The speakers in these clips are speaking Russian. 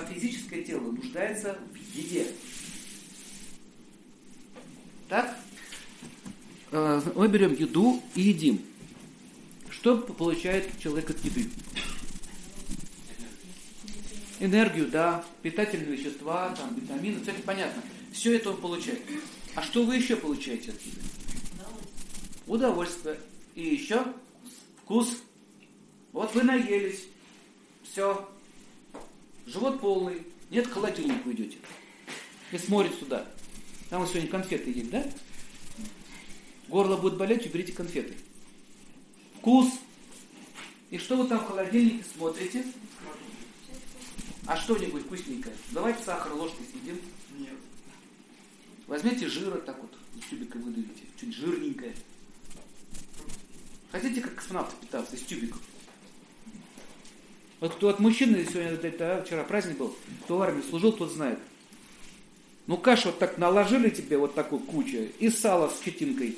физическое тело нуждается в еде. Так? Э, мы берем еду и едим. Что получает человек от еды? Энергию, да, питательные вещества, там, витамины, все это понятно. Все это он получает. А что вы еще получаете от еды? Удовольствие. И еще вкус. Вот вы наелись. Все. Живот полный. Нет, к холодильнику идете. И смотрите туда. Там вот сегодня конфеты есть, да? Горло будет болеть, уберите конфеты. Вкус. И что вы там в холодильнике смотрите? А что-нибудь вкусненькое. Давайте сахар ложкой съедим. Нет. Возьмите жира так вот, из тюбика выдавите. Чуть жирненькое. Хотите как космонавты питаться из тюбиков? Вот кто от мужчины сегодня, это, вчера праздник был, кто в армии служил, тот знает. Ну кашу вот так наложили тебе вот такую кучу, и сало с щетинкой.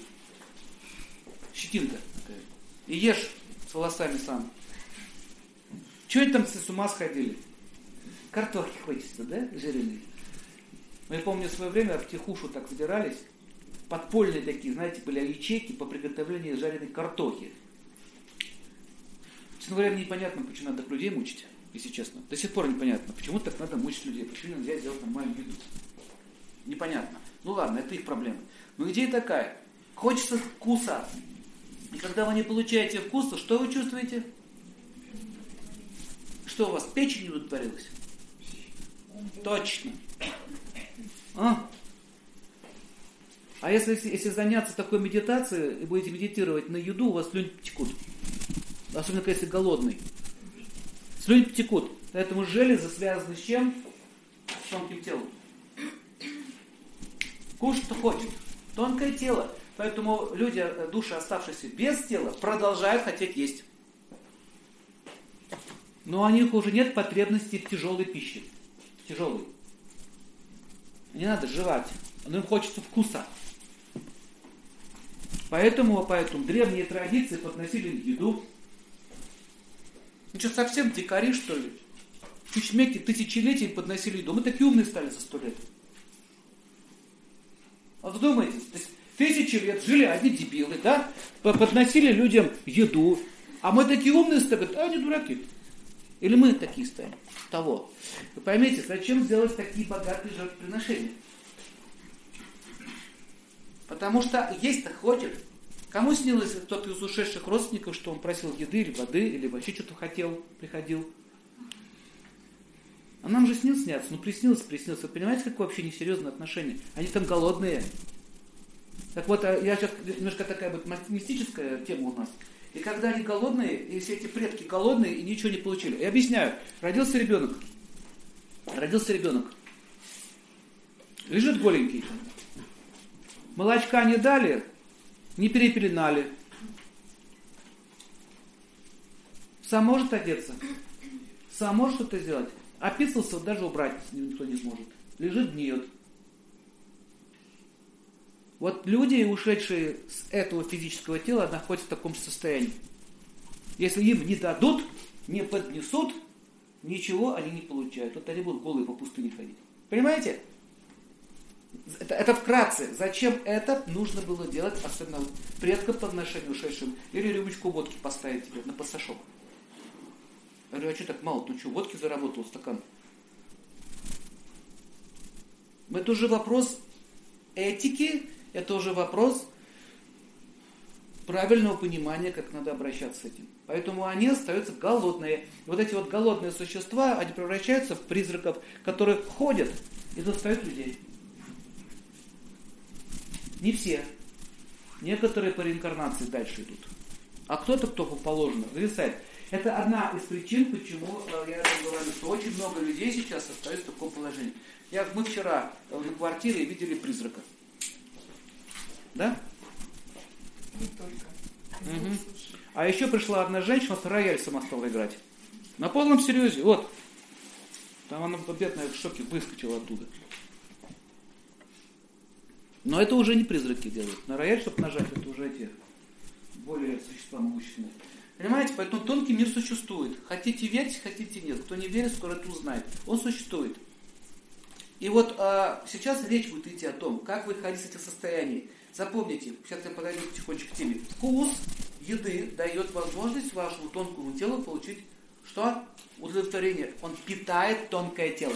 Щетинка. И ешь с волосами сам. Чего это там с ума сходили? Картохи хочется, да, жареные? Ну, я помню, в свое время в Тихушу так забирались, подпольные такие, знаете, были ячейки по приготовлению жареной картохи. Честно говоря, непонятно, почему надо людей мучить, если честно. До сих пор непонятно, почему так надо мучить людей, почему нельзя сделать нормальную еду. Непонятно. Ну ладно, это их проблема. Но идея такая. Хочется вкуса. И когда вы не получаете вкуса, что вы чувствуете? Что у вас, печень не удовлетворилась? Точно. А? А если, если заняться такой медитацией и будете медитировать на еду, у вас слюнь текут. Особенно, если голодный. Слюнь текут. Поэтому железы связаны с чем? С тонким телом. Кушать-то хочет. Тонкое тело. Поэтому люди, э, души, оставшиеся без тела, продолжают хотеть есть. Но у них уже нет потребности в тяжелой пище. Тяжелой. Не надо жевать. Но им хочется вкуса. Поэтому, поэтому древние традиции подносили еду. Ну что, совсем дикари, что ли? Чучмеки тысячелетий подносили еду. Мы такие умные стали за сто лет. То есть тысячи лет жили одни дебилы, да? Подносили людям еду. А мы такие умные стали, а они дураки. Или мы такие станем? Того. Вы поймите, зачем сделать такие богатые жертвоприношения? Потому что есть-то хочет. Кому снилось тот из ушедших родственников, что он просил еды или воды, или вообще что-то хотел, приходил? А нам же снил сняться, ну приснилось, приснилось. Вы понимаете, какое вообще несерьезное отношение? Они там голодные. Так вот, а я сейчас немножко такая вот мистическая тема у нас. И когда они голодные, и все эти предки голодные и ничего не получили. Я объясняю. Родился ребенок. Родился ребенок. Лежит голенький. Молочка не дали, не перепеленали. Сам может одеться? Сам может что-то сделать? Описался, даже убрать никто не сможет. Лежит, гниет. Вот люди, ушедшие с этого физического тела, находятся в таком состоянии. Если им не дадут, не поднесут, ничего они не получают. Вот они будут голые по пустыне ходить. Понимаете? Это, это вкратце. Зачем это нужно было делать, особенно предкам подношению ушедшим? Или рюмочку водки поставить тебе на пассажок. Я говорю, а что так мало? Ты что, водки заработал стакан? Это уже вопрос этики, это уже вопрос правильного понимания, как надо обращаться с этим. Поэтому они остаются голодные. И вот эти вот голодные существа, они превращаются в призраков, которые ходят и достают людей. Не все. Некоторые по реинкарнации дальше идут. А кто-то, кто положено, зависает. Это одна из причин, почему э, я говорю, что очень много людей сейчас остаются в таком положении. Я, мы вчера на квартире видели призрака. Да? Не только. Угу. А еще пришла одна женщина с рояль сама стала играть. На полном серьезе. Вот. Там она бедная в шоке выскочила оттуда. Но это уже не призраки делают. На рояль, чтобы нажать, это уже эти более существа могущественные. Понимаете? Поэтому тонкий мир существует. Хотите верить, хотите нет. Кто не верит, скоро это узнает. Он существует. И вот а, сейчас речь будет идти о том, как выходить из этих состояний. Запомните, сейчас я подойду потихонечку к теме. Вкус еды дает возможность вашему тонкому телу получить что? Удовлетворение. Он питает тонкое тело.